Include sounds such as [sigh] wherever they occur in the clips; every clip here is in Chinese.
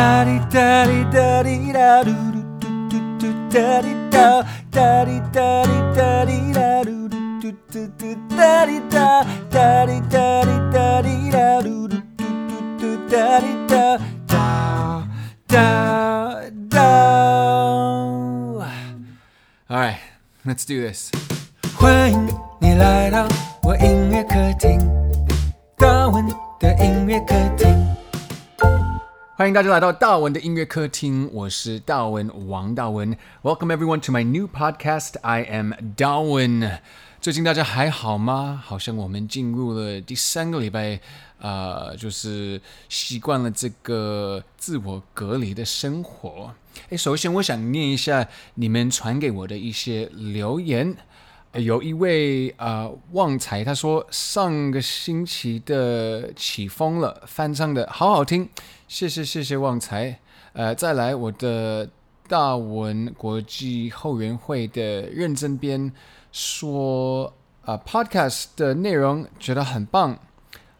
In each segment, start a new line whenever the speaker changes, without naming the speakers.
哒哩哒哩哒哩哒噜噜嘟嘟嘟哒哩哒，哒哩哒哩哒哩哒噜噜嘟嘟嘟哒哩哒，哒哩哒哩哒哩哒噜噜嘟嘟嘟哒哩哒，哒哒哒。All right, let's do this. 欢迎你来到我音乐客厅，大文的音乐客厅。 欢迎大家来到大文的音乐客厅，我是大文王大文。Welcome everyone to my new podcast. I am Darwin。最近大家还好吗？好像我们进入了第三个礼拜，呃，就是习惯了这个自我隔离的生活。诶，首先我想念一下你们传给我的一些留言。有一位呃旺财，他说上个星期的起风了，翻唱的好好听，谢谢谢谢旺财。呃，再来我的大文国际后援会的认真编说，呃，Podcast 的内容觉得很棒，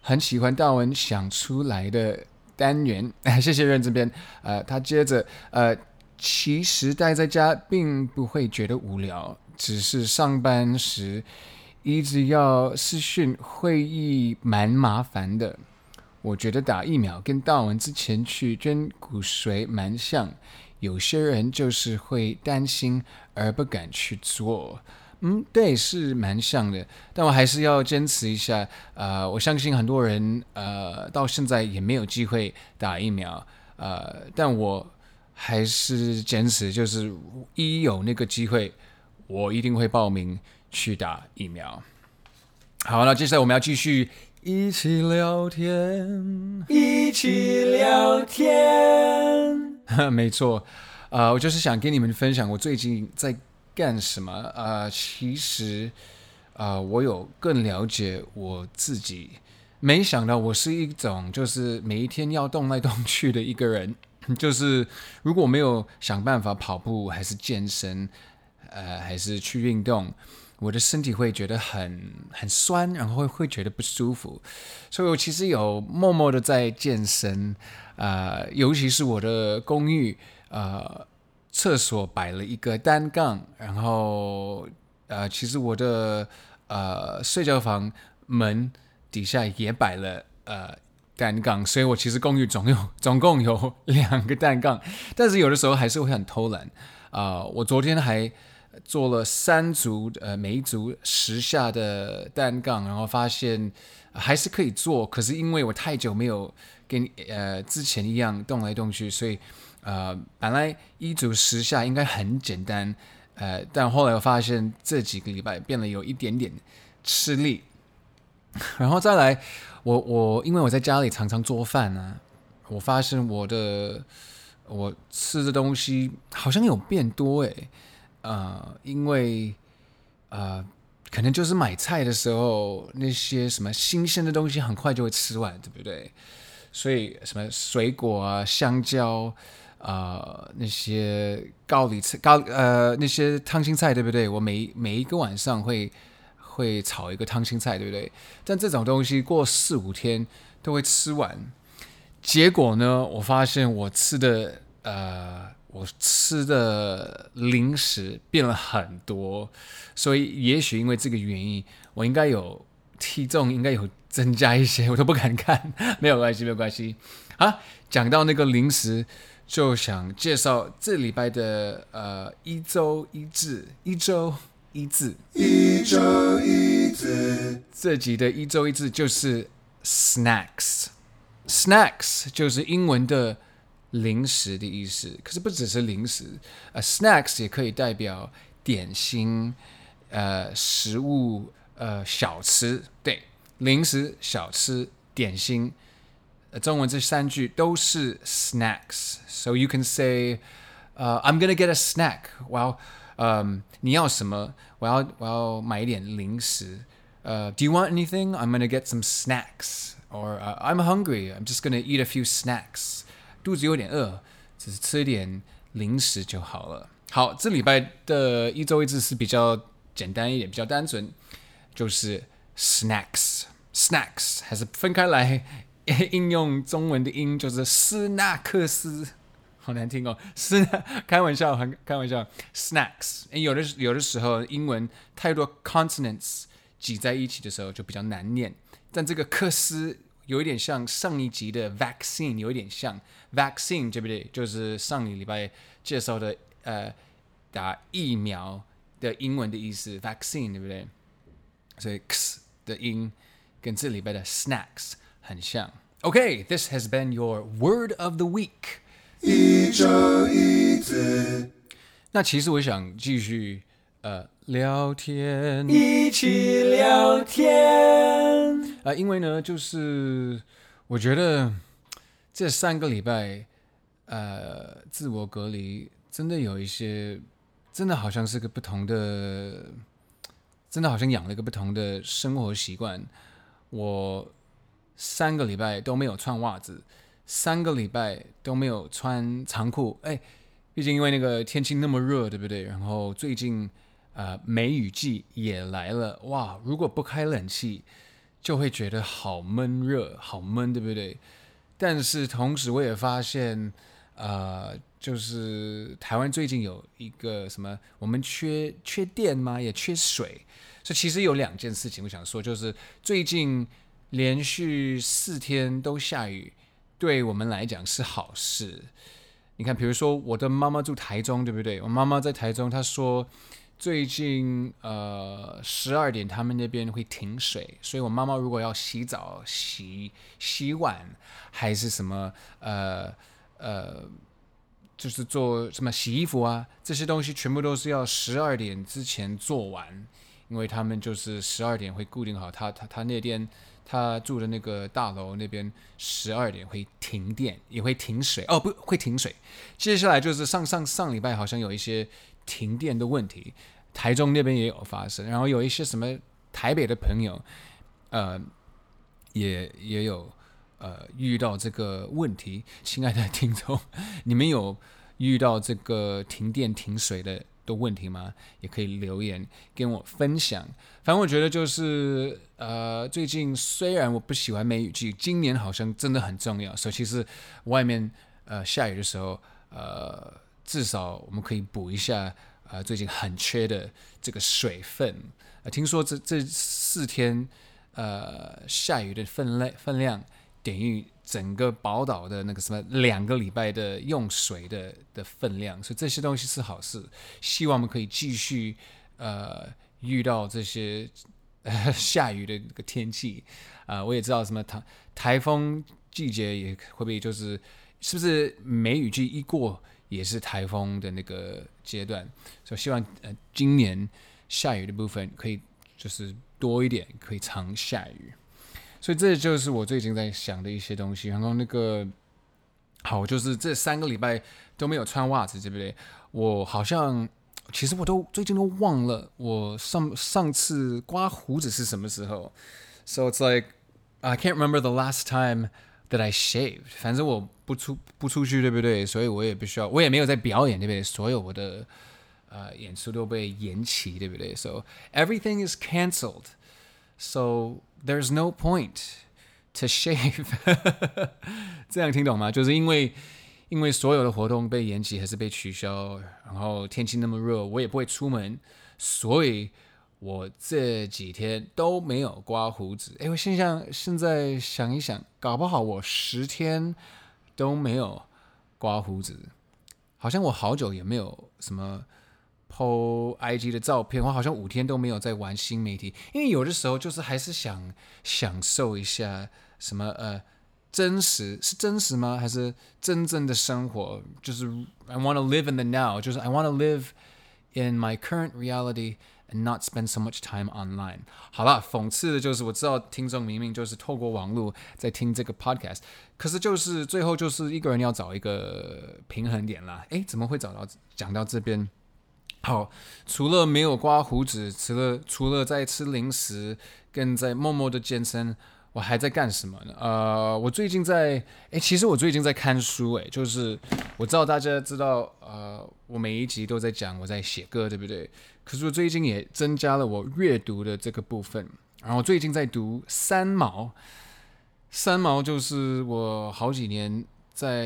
很喜欢大文想出来的单元，[laughs] 谢谢认真编。呃，他接着呃，其实待在家并不会觉得无聊。只是上班时一直要视讯会议，蛮麻烦的。我觉得打疫苗跟大文之前去捐骨髓蛮像，有些人就是会担心而不敢去做。嗯，对，是蛮像的。但我还是要坚持一下。呃，我相信很多人呃到现在也没有机会打疫苗。呃，但我还是坚持，就是一有那个机会。我一定会报名去打疫苗。好，那接下来我们要继续一起聊天，一起聊天。没错，啊、我就是想跟你们分享我最近在干什么。啊、其实啊、我有更了解我自己。没想到我是一种就是每一天要动来动去的一个人。[laughs] 就是如果没有想办法跑步还是健身。呃，还是去运动，我的身体会觉得很很酸，然后会会觉得不舒服，所以我其实有默默的在健身，呃，尤其是我的公寓，呃，厕所摆了一个单杠，然后呃，其实我的呃睡觉房门底下也摆了呃单杠，所以我其实公寓总有 [laughs] 总共有两个单杠，但是有的时候还是会很偷懒，啊、呃，我昨天还。做了三组，呃，每一组十下的单杠，然后发现还是可以做，可是因为我太久没有跟呃之前一样动来动去，所以呃本来一组十下应该很简单，呃，但后来我发现这几个礼拜变得有一点点吃力，[laughs] 然后再来，我我因为我在家里常常做饭呢，我发现我的我吃的东西好像有变多诶。呃，因为呃，可能就是买菜的时候，那些什么新鲜的东西很快就会吃完，对不对？所以什么水果啊，香蕉啊、那些高丽菜、高呃那些烫青菜，对不对？我每每一个晚上会会炒一个烫青菜，对不对？但这种东西过四五天都会吃完，结果呢，我发现我吃的呃。我吃的零食变了很多，所以也许因为这个原因，我应该有体重应该有增加一些，我都不敢看，没有关系，没有关系。好，讲到那个零食，就想介绍这礼拜的呃一周一字，一周一字，一周一字。这集的一周一字就是 snacks，snacks 就是英文的。零食的意思，可是不只是零食，呃，snacks 也可以代表点心，呃，食物，呃，小吃，对，零食、小吃、点心，呃，中文这三句都是 snacks。So you can say，呃，I'm gonna get a snack。我要，嗯，你要什么？我要，我要买一点零食。呃，Do you want anything? I'm gonna get some snacks. Or I'm hungry. I'm just gonna eat a few snacks. 肚子有点饿，只是吃一点零食就好了。好，这礼拜的一周一字是比较简单一点，比较单纯，就是 snacks，snacks 还是分开来应用中文的音就是斯纳克斯，好难听哦。斯开玩笑，很开玩笑。Snacks，有的有的时候英文太多 consonants 挤在一起的时候就比较难念。但这个克斯有一点像上一集的 vaccine，有一点像 vaccine，对不对？就是上个礼拜介绍的呃打疫苗的英文的意思，vaccine，对不对？所以 x 的音跟这礼拜的 snacks 很像。OK，this、okay, has been your word of the week。一周一次。那其实我想继续呃聊天，一起聊天。啊、因为呢，就是我觉得这三个礼拜呃自我隔离真的有一些，真的好像是个不同的。真的好像养了一个不同的生活习惯。我三个礼拜都没有穿袜子，三个礼拜都没有穿长裤。哎，毕竟因为那个天气那么热，对不对？然后最近呃梅雨季也来了，哇！如果不开冷气，就会觉得好闷热，好闷，对不对？但是同时我也发现，呃。就是台湾最近有一个什么，我们缺缺电吗？也缺水，所以其实有两件事情我想说，就是最近连续四天都下雨，对我们来讲是好事。你看，比如说我的妈妈住台中，对不对？我妈妈在台中，她说最近呃十二点他们那边会停水，所以我妈妈如果要洗澡、洗洗碗还是什么呃呃。就是做什么洗衣服啊，这些东西全部都是要十二点之前做完，因为他们就是十二点会固定好他，他他那边他住的那个大楼那边十二点会停电，也会停水哦，不会停水。接下来就是上上上礼拜好像有一些停电的问题，台中那边也有发生，然后有一些什么台北的朋友，呃，也也有。呃，遇到这个问题，亲爱的听众，你们有遇到这个停电停水的的问题吗？也可以留言跟我分享。反正我觉得就是，呃，最近虽然我不喜欢梅雨季，今年好像真的很重要。所以其实外面呃下雨的时候，呃，至少我们可以补一下，呃，最近很缺的这个水分。呃，听说这这四天呃下雨的分量分量。等于整个宝岛的那个什么两个礼拜的用水的的分量，所以这些东西是好事。希望我们可以继续呃遇到这些呃 [laughs] 下雨的这个天气啊、我也知道什么台台风季节也会不会就是是不是梅雨季一过也是台风的那个阶段，所以希望呃今年下雨的部分可以就是多一点，可以常下雨。所以这就是我最近在想的一些东西。然后那个好，就是这三个礼拜都没有穿袜子，对不对？我好像其实我都最近都忘了我上上次刮胡子是什么时候。So it's like I can't remember the last time that I shaved。反正我不出不出去，对不对？所以我也不需要，我也没有在表演，对不对？所有我的呃演出都被延期，对不对？So everything is cancelled. So there's no point to shave，[laughs] 这样听懂吗？就是因为因为所有的活动被延期还是被取消，然后天气那么热，我也不会出门，所以我这几天都没有刮胡子。哎，我现在现在想一想，搞不好我十天都没有刮胡子，好像我好久也没有什么。PO IG 的照片，我好像五天都没有在玩新媒体，因为有的时候就是还是想享受一下什么呃真实是真实吗？还是真正的生活？就是 I want to live in the now，就是 I want to live in my current reality and not spend so much time online。好了，讽刺的就是我知道听众明明就是透过网络在听这个 podcast，可是就是最后就是一个人要找一个平衡点啦。诶，怎么会找到讲到这边？好，除了没有刮胡子，除了除了在吃零食，跟在默默的健身，我还在干什么呢？呃，我最近在，诶，其实我最近在看书，诶，就是我知道大家知道，呃，我每一集都在讲我在写歌，对不对？可是我最近也增加了我阅读的这个部分，然后最近在读三毛。三毛就是我好几年在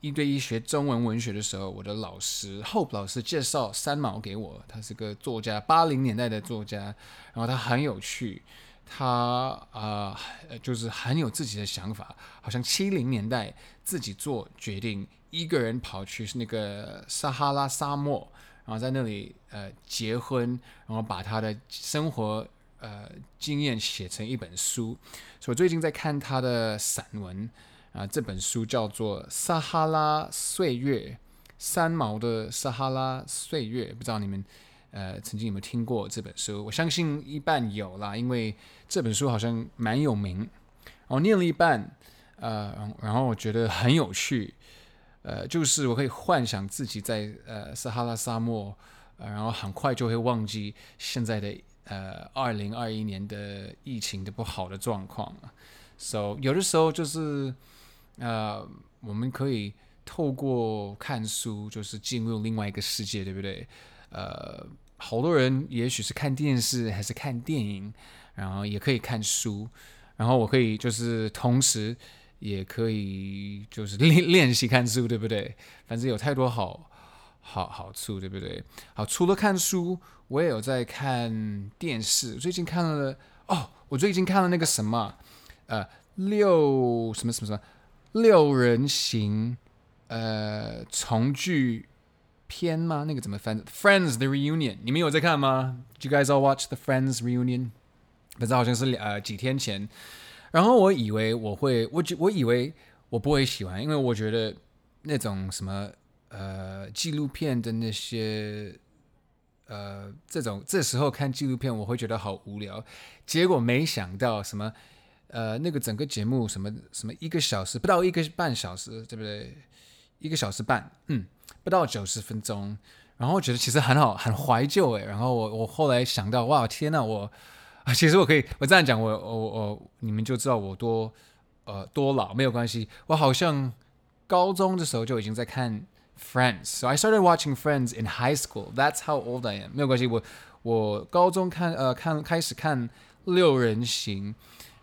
一对一学中文文学的时候，我的老师 Hope 老师介绍三毛给我。他是个作家，八零年代的作家，然后他很有趣，他啊、就是很有自己的想法，好像七零年代自己做决定，一个人跑去那个撒哈拉沙漠，然后在那里呃结婚，然后把他的生活。呃，经验写成一本书，所以我最近在看他的散文啊。这本书叫做《撒哈拉岁月》，三毛的《撒哈拉岁月》，不知道你们呃曾经有没有听过这本书？我相信一半有啦，因为这本书好像蛮有名。我念了一半，呃，然后我觉得很有趣，呃，就是我可以幻想自己在呃撒哈拉沙漠，呃，然后很快就会忘记现在的。呃，二零二一年的疫情的不好的状况，so 有的时候就是呃，我们可以透过看书，就是进入另外一个世界，对不对？呃，好多人也许是看电视还是看电影，然后也可以看书，然后我可以就是同时也可以就是练练习看书，对不对？反正有太多好。好好处对不对？好，除了看书，我也有在看电视。最近看了哦，我最近看了那个什么，呃，六什么什么什么六人行，呃，重聚篇吗？那个怎么翻？Friends the Reunion，你们有在看吗？Do you guys all watch the Friends Reunion？反正好像是呃几天前。然后我以为我会，我我以为我不会喜欢，因为我觉得那种什么。呃，纪录片的那些，呃，这种这时候看纪录片我会觉得好无聊。结果没想到什么，呃，那个整个节目什么什么一个小时不到一个半小时，对不对？一个小时半，嗯，不到九十分钟。然后我觉得其实很好，很怀旧诶。然后我我后来想到，哇，天呐，我啊，[laughs] 其实我可以我这样讲，我我我你们就知道我多呃多老，没有关系。我好像高中的时候就已经在看。Friends, so I started watching Friends in high school. That's how old I am. 没有关系，我我高中看呃看开始看六人行，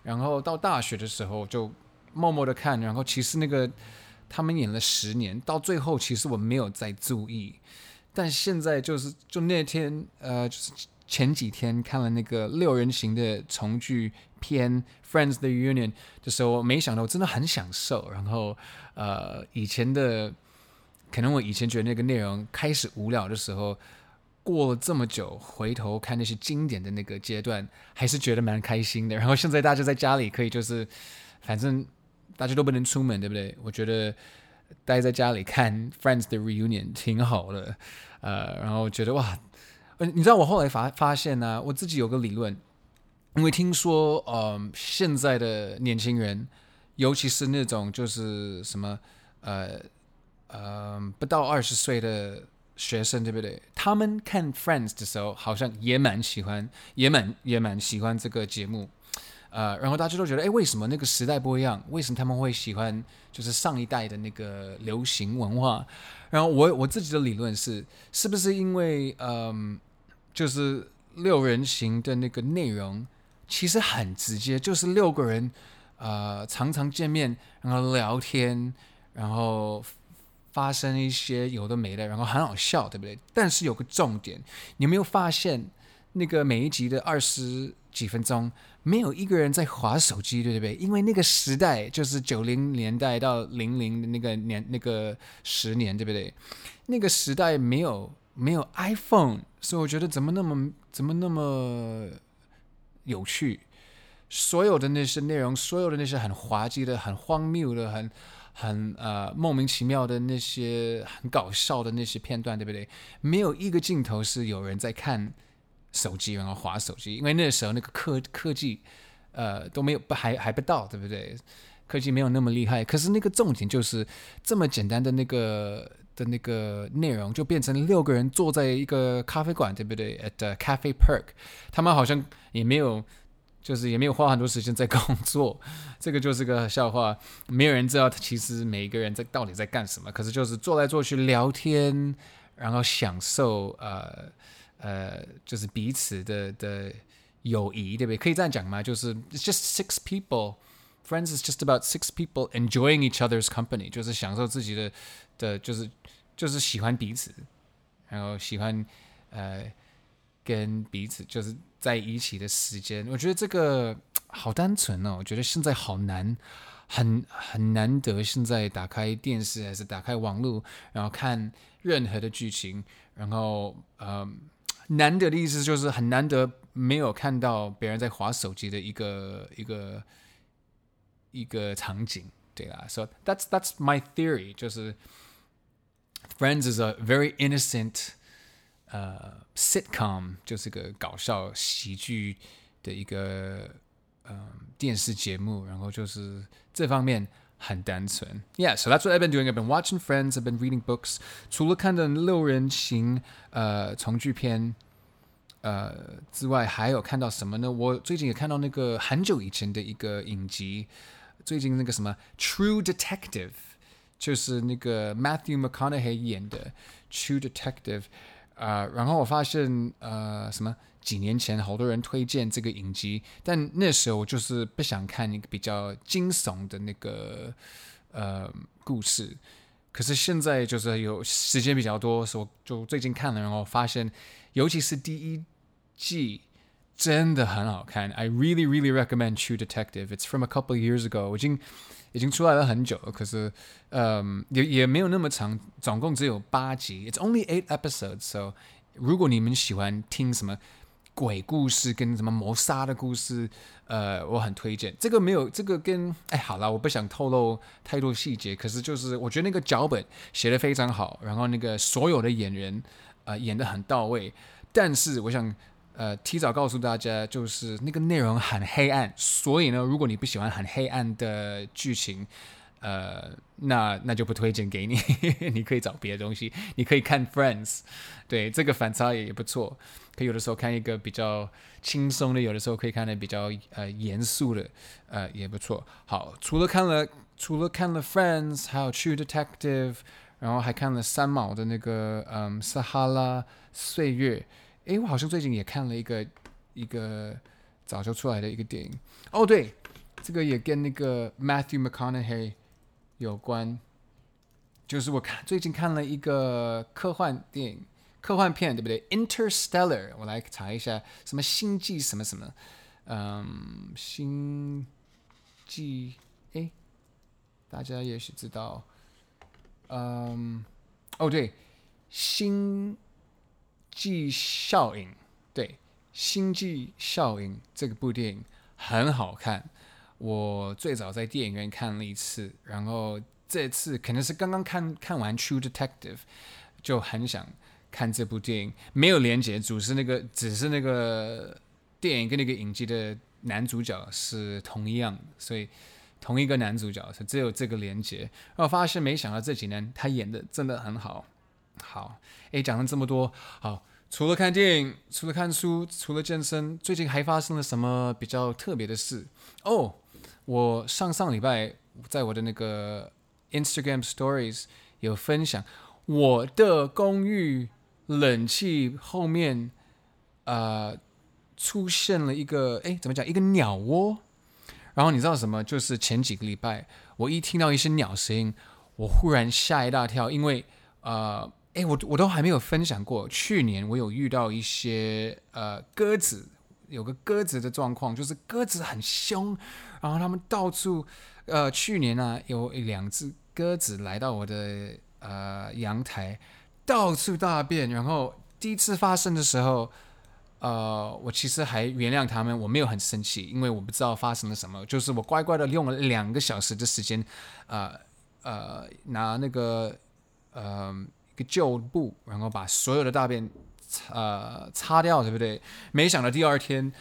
然后到大学的时候就默默的看，然后其实那个他们演了十年，到最后其实我没有再注意，但现在就是就那天呃就是前几天看了那个六人行的重聚篇 Friends the Union 的时候，我没想到我真的很享受，然后呃以前的。可能我以前觉得那个内容开始无聊的时候，过了这么久，回头看那些经典的那个阶段，还是觉得蛮开心的。然后现在大家在家里可以就是，反正大家都不能出门，对不对？我觉得待在家里看 Friends 的 Reunion 挺好的，呃，然后觉得哇，你知道我后来发发现呢、我自己有个理论，因为听说，嗯、现在的年轻人，尤其是那种就是什么，呃。嗯，不到二十岁的学生，对不对？他们看 Friends 的时候，好像也蛮喜欢，也蛮也蛮喜欢这个节目。呃，然后大家都觉得，哎，为什么那个时代不一样？为什么他们会喜欢？就是上一代的那个流行文化。然后我我自己的理论是，是不是因为嗯，就是六人行的那个内容其实很直接，就是六个人呃常常见面，然后聊天，然后。发生一些有的没的，然后很好笑，对不对？但是有个重点，你有没有发现那个每一集的二十几分钟，没有一个人在划手机，对不对？因为那个时代就是九零年代到零零的那个年那个十年，对不对？那个时代没有没有 iPhone，所以我觉得怎么那么怎么那么有趣？所有的那些内容，所有的那些很滑稽的、很荒谬的、很。很呃莫名其妙的那些很搞笑的那些片段，对不对？没有一个镜头是有人在看手机，然后滑手机，因为那时候那个科科技呃都没有不还还不到，对不对？科技没有那么厉害。可是那个重点就是这么简单的那个的那个内容，就变成六个人坐在一个咖啡馆，对不对？At Cafe Perk，他们好像也没有。就是也没有花很多时间在工作，[laughs] 这个就是个笑话。没有人知道他其实每一个人在到底在干什么。可是就是坐来坐去聊天，然后享受呃呃，就是彼此的的友谊，对不对？可以这样讲吗？就是 just six people Friends is just about six people enjoying each other's company，就是享受自己的的，就是就是喜欢彼此，然后喜欢呃跟彼此就是在一起的时间。我觉得这个 [tsk] 好单纯哦，我觉得现在好难，很很难得。现在打开电视还是打开网络，然后看任何的剧情，然后呃。难得的意思就是很难得没有看到别人在划手机的一个一个一个场景，对啦。So that's that's my theory，就是 Friends is a very innocent，呃，sitcom，就是个搞笑喜剧的一个嗯、呃、电视节目，然后就是这方面很单纯。Yeah，so that's what I've been doing. I've been watching Friends. I've been reading books. 除了看的六人行呃从剧片。呃，之外还有看到什么呢？我最近也看到那个很久以前的一个影集，最近那个什么《True Detective》，就是那个 Matthew McConaughey 演的《True Detective》 呃。然后我发现，呃，什么几年前好多人推荐这个影集，但那时候我就是不想看一个比较惊悚的那个呃故事。可是现在就是有时间比较多，所以我就最近看了，然后发现。尤其是第一季真的很好看，I really really recommend True Detective. It's from a couple years ago. 我已经已经出来了很久了，可是嗯也也没有那么长，总共只有八集。It's only eight episodes. So 如果你们喜欢听什么鬼故事跟什么谋杀的故事，呃，我很推荐。这个没有这个跟哎好了，我不想透露太多细节，可是就是我觉得那个脚本写得非常好，然后那个所有的演员。呃，演得很到位，但是我想，呃，提早告诉大家，就是那个内容很黑暗，所以呢，如果你不喜欢很黑暗的剧情，呃，那那就不推荐给你，[laughs] 你可以找别的东西，你可以看 Friends，对，这个反差也也不错，可以有的时候看一个比较轻松的，有的时候可以看的比较呃严肃的，呃，也不错。好，除了看了除了看了 Friends，还有 True Detective。然后还看了三毛的那个嗯《撒哈拉岁月》，诶，我好像最近也看了一个一个早就出来的一个电影。哦，对，这个也跟那个 Matthew McConaughey 有关，就是我看最近看了一个科幻电影、科幻片，对不对？Interstellar，我来查一下，什么星际什么什么，嗯，星际，诶，大家也许知道。嗯，哦对，星际效应，对，星际效应这部电影很好看。我最早在电影院看了一次，然后这次可能是刚刚看看完《True Detective》，就很想看这部电影。没有连结，只是那个只是那个电影跟那个影集的男主角是同一样，所以。同一个男主角，是只有这个连接。然后发现，没想到这几年他演的真的很好。好，诶，讲了这么多，好，除了看电影，除了看书，除了健身，最近还发生了什么比较特别的事？哦，我上上礼拜在我的那个 Instagram Stories 有分享，我的公寓冷气后面，呃，出现了一个，诶，怎么讲？一个鸟窝。然后你知道什么？就是前几个礼拜，我一听到一些鸟声，我忽然吓一大跳，因为呃，诶，我我都还没有分享过。去年我有遇到一些呃鸽子，有个鸽子的状况，就是鸽子很凶，然后他们到处呃，去年呢、有两只鸽子来到我的呃阳台，到处大便。然后第一次发生的时候。呃，我其实还原谅他们，我没有很生气，因为我不知道发生了什么。就是我乖乖的用了两个小时的时间，呃呃，拿那个呃旧布，然后把所有的大便呃擦掉，对不对？没想到第二天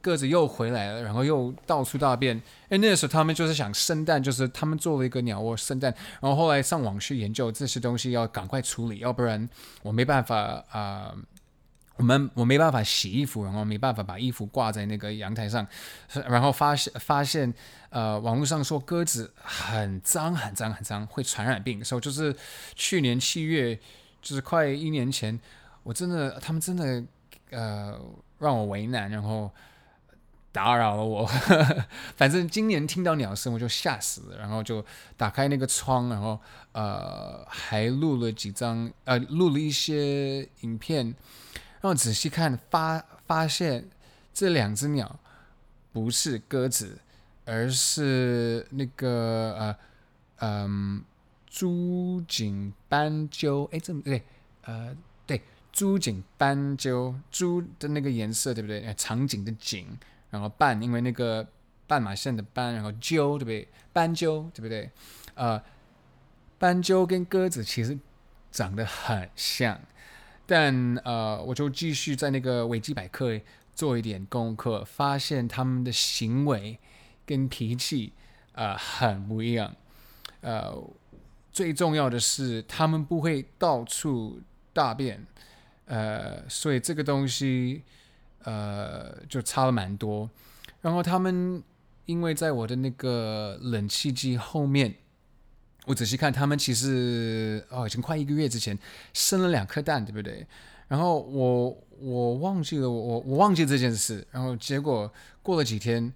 个子又回来了，然后又到处大便。哎，那时候他们就是想生蛋，就是他们做了一个鸟窝生蛋，然后后来上网去研究这些东西要赶快处理，要不然我没办法啊。我们我没办法洗衣服，然后没办法把衣服挂在那个阳台上，然后发现发现，呃，网络上说鸽子很脏很脏很脏，会传染病。所以就是去年七月，就是快一年前，我真的他们真的呃让我为难，然后打扰了我。[laughs] 反正今年听到鸟声我就吓死了，然后就打开那个窗，然后呃还录了几张呃录了一些影片，然后仔细看发发现这两只鸟不是鸽子，而是那个呃嗯珠颈斑鸠，哎这么对呃对。珠颈斑鸠，珠的那个颜色对不对？长颈的颈，然后斑，因为那个斑马线的斑，然后鸠对不对？斑鸠对不对？呃，斑鸠跟鸽子其实长得很像，但呃，我就继续在那个维基百科做一点功课，发现他们的行为跟脾气呃很不一样。呃，最重要的是，他们不会到处大便。呃，所以这个东西，呃，就差了蛮多。然后他们因为在我的那个冷气机后面，我仔细看，他们其实哦，已经快一个月之前生了两颗蛋，对不对？然后我我忘记了，我我忘记这件事。然后结果过了几天，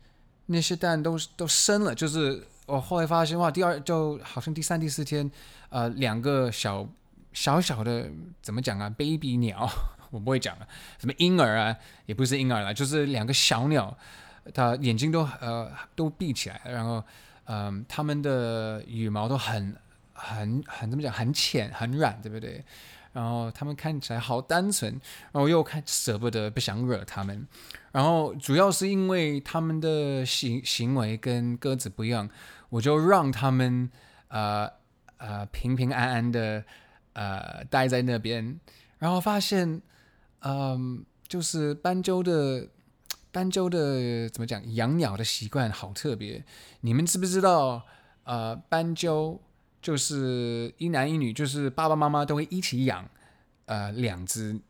那些蛋都都生了，就是我后来发现，哇，第二就好像第三、第四天，呃，两个小。小小的怎么讲啊？baby [laughs] 鸟，我不会讲了。什么婴儿啊，也不是婴儿了，就是两个小鸟，它眼睛都呃都闭起来，然后嗯、他，们的羽毛都很很很怎么讲，很浅很软，对不对？然后它们看起来好单纯，然后又看舍不得，不想惹它们。然后主要是因为它们的行行为跟鸽子不一样，我就让它们呃呃平平安安的。呃，待在那边，然后发现，嗯、就是斑鸠的斑鸠的怎么讲，养鸟的习惯好特别。你们知不知道？呃，斑鸠就是一男一女，就是爸爸妈妈都会一起养，呃，两只。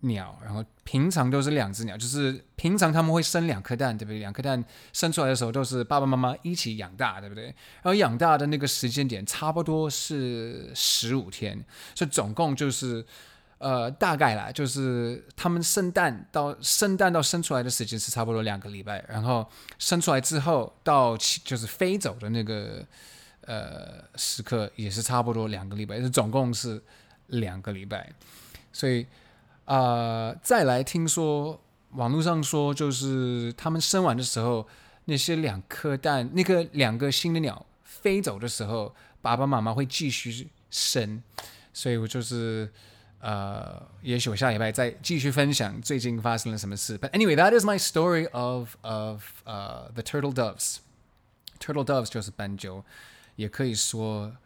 鸟，然后平常都是两只鸟，就是平常他们会生两颗蛋，对不对？两颗蛋生出来的时候都是爸爸妈妈一起养大，对不对？然后养大的那个时间点差不多是十五天，所以总共就是呃大概啦，就是他们生蛋到生蛋到生出来的时间是差不多两个礼拜，然后生出来之后到就是飞走的那个呃时刻也是差不多两个礼拜，就总共是两个礼拜，所以。啊、呃，再来听说网络上说，就是他们生完的时候，那些两颗蛋，那个两个新的鸟飞走的时候，爸爸妈妈会继续生，所以我就是呃，也许我下礼拜再继续分享最近发生了什么事。But anyway, that is my story of of 呃、uh, the turtle doves. Turtle doves 就是斑鸠，也可以说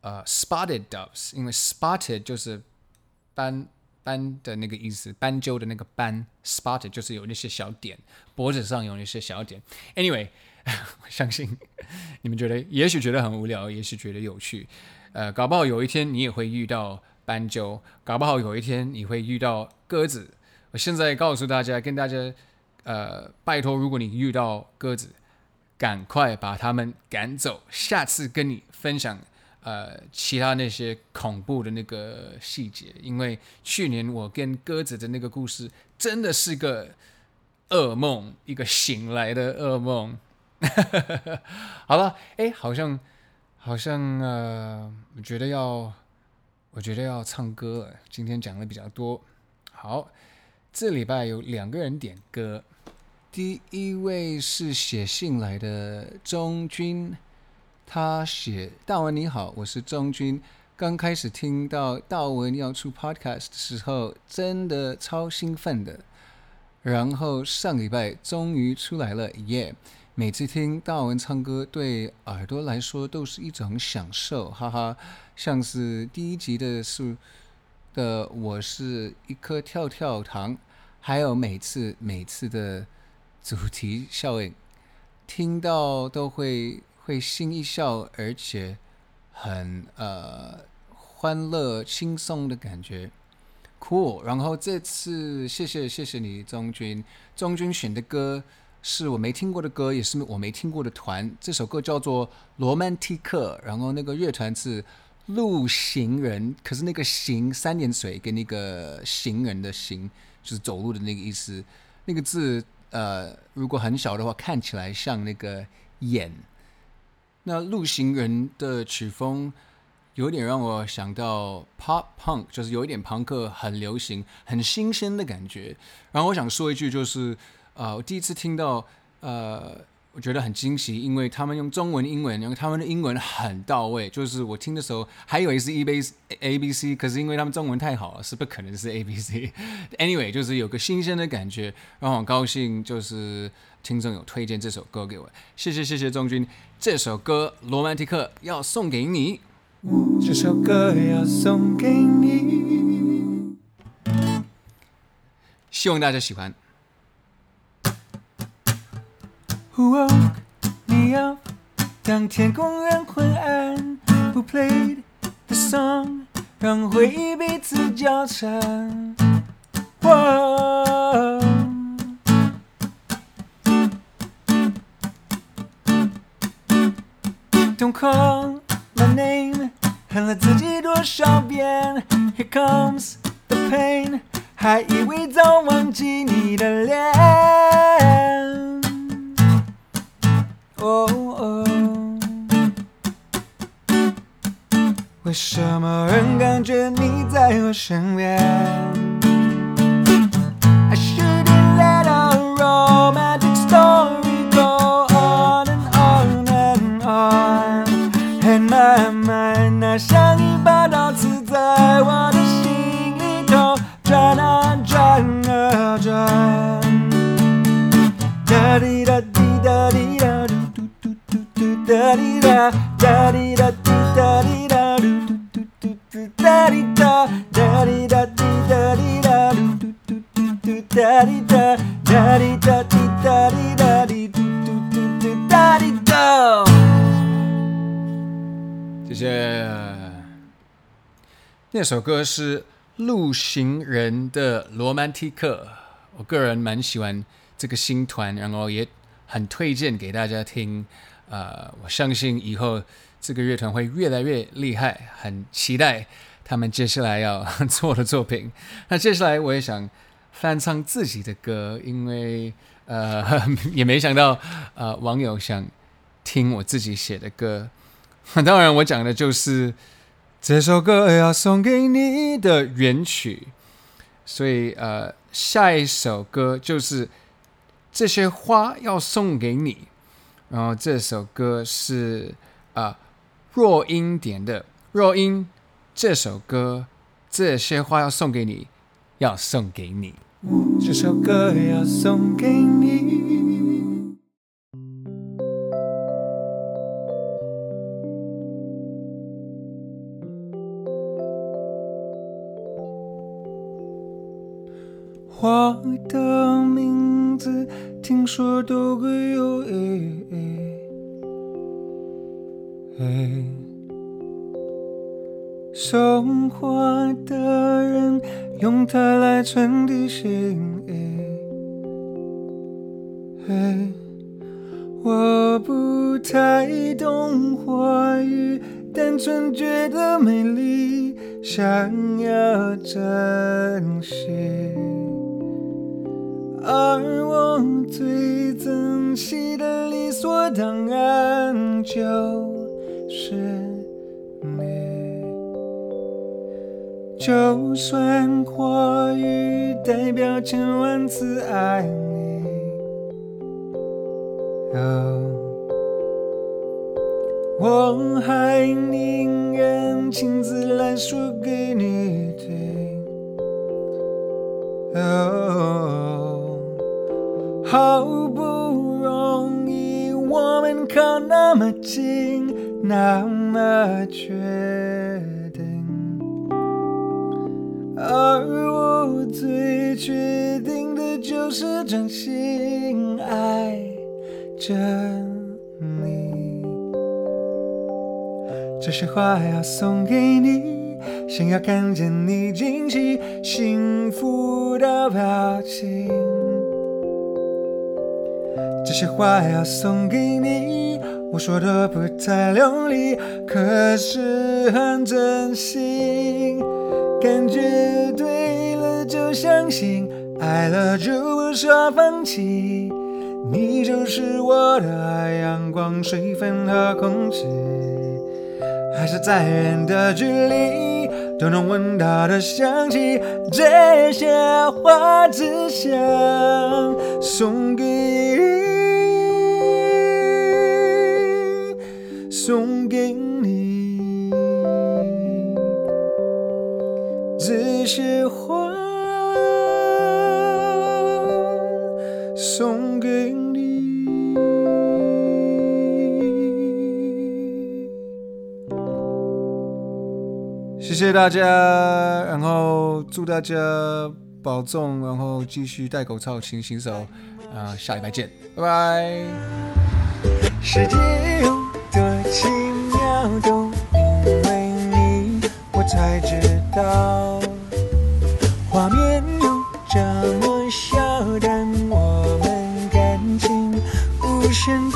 呃、uh, spotted doves，因为 spotted 就是斑。斑的那个意思，斑鸠的那个斑，spotted 就是有那些小点，脖子上有那些小点。Anyway，[laughs] 我相信你们觉得，也许觉得很无聊，也许觉得有趣。呃，搞不好有一天你也会遇到斑鸠，搞不好有一天你会遇到鸽子。我现在告诉大家，跟大家，呃，拜托，如果你遇到鸽子，赶快把它们赶走。下次跟你分享。呃，其他那些恐怖的那个细节，因为去年我跟鸽子的那个故事真的是个噩梦，一个醒来的噩梦。[laughs] 好了，哎，好像好像呃，我觉得要我觉得要唱歌了。今天讲的比较多。好，这礼拜有两个人点歌，第一位是写信来的钟君。他写：“大文你好，我是钟军。刚开始听到大文要出 podcast 的时候，真的超兴奋的。然后上礼拜终于出来了，耶！每次听大文唱歌，对耳朵来说都是一种享受，哈哈。像是第一集的是的，我是一颗跳跳糖，还有每次每次的主题效应，听到都会。”会心一笑，而且很呃欢乐轻松的感觉，cool。然后这次谢谢谢谢你，钟军，钟军选的歌是我没听过的歌，也是我没听过的团。这首歌叫做《罗曼蒂克》，然后那个乐团是路行人，可是那个行三点水跟那个行人的行就是走路的那个意思，那个字。呃，如果很小的话，看起来像那个眼。那路行人的曲风有点让我想到 pop punk，就是有一点朋克，很流行、很新鲜的感觉。然后我想说一句，就是呃，我第一次听到呃。我觉得很惊喜，因为他们用中文、英文，然后他们的英文很到位。就是我听的时候，还以为是 E B A B C，可是因为他们中文太好了，是不可能是 A B C。[laughs] Anyway，就是有个新鲜的感觉，让我很高兴。就是听众有推荐这首歌给我，谢谢谢谢钟军。这首歌《罗曼蒂克》要送给你，
这首歌要送给你，
希望大家喜欢。
哦，你要当天空仍昏暗，Who played the song，让回忆彼此交缠。哦，Don't call my name，恨了自己多少遍？Here comes the pain，还以为早忘记你的脸。哦哦，为什么仍感觉你在我身边？I shouldn't let our romantic story go on and on and on. And my mind，那
首歌是陆行人的《罗曼蒂克》，我个人蛮喜欢这个新团，然后也很推荐给大家听。呃，我相信以后这个乐团会越来越厉害，很期待他们接下来要做的作品。那接下来我也想翻唱自己的歌，因为呃 [laughs] 也没想到呃网友想听我自己写的歌。当然，我讲的就是这首歌要送给你的原曲。所以呃，下一首歌就是这些花要送给你。然后这首歌是啊，若英点的。若英，这首歌，这些花要送给你，要送给你。
这首歌要送给你。花的名字。听说都会有诶诶诶，送花的人用它来传递心意，我不太懂花语，单纯觉得美丽，想要珍惜。而我最珍惜的理所当然就是你，就算话语代表千万次爱你，哦，我还宁愿亲自来说给你听，哦。好不容易我们靠那么近，那么确定，而我最确定的就是真心爱着你。这些话要送给你，想要看见你惊喜幸福的表情。这些话要送给你，我说的不太流利，可是很真心。感觉对了就相信，爱了就不说放弃，你就是我的，阳光、水分和空气，还是再远的距离都能闻到的香气，这些话只想送给你，送给你，这些话。送给你。谢谢大家，然后祝大家保重，然后继续戴口罩，勤洗手，啊、呃，下礼拜见，拜拜。世界奇妙都因为你，我才知道
画面有这么小，但我们感情无声。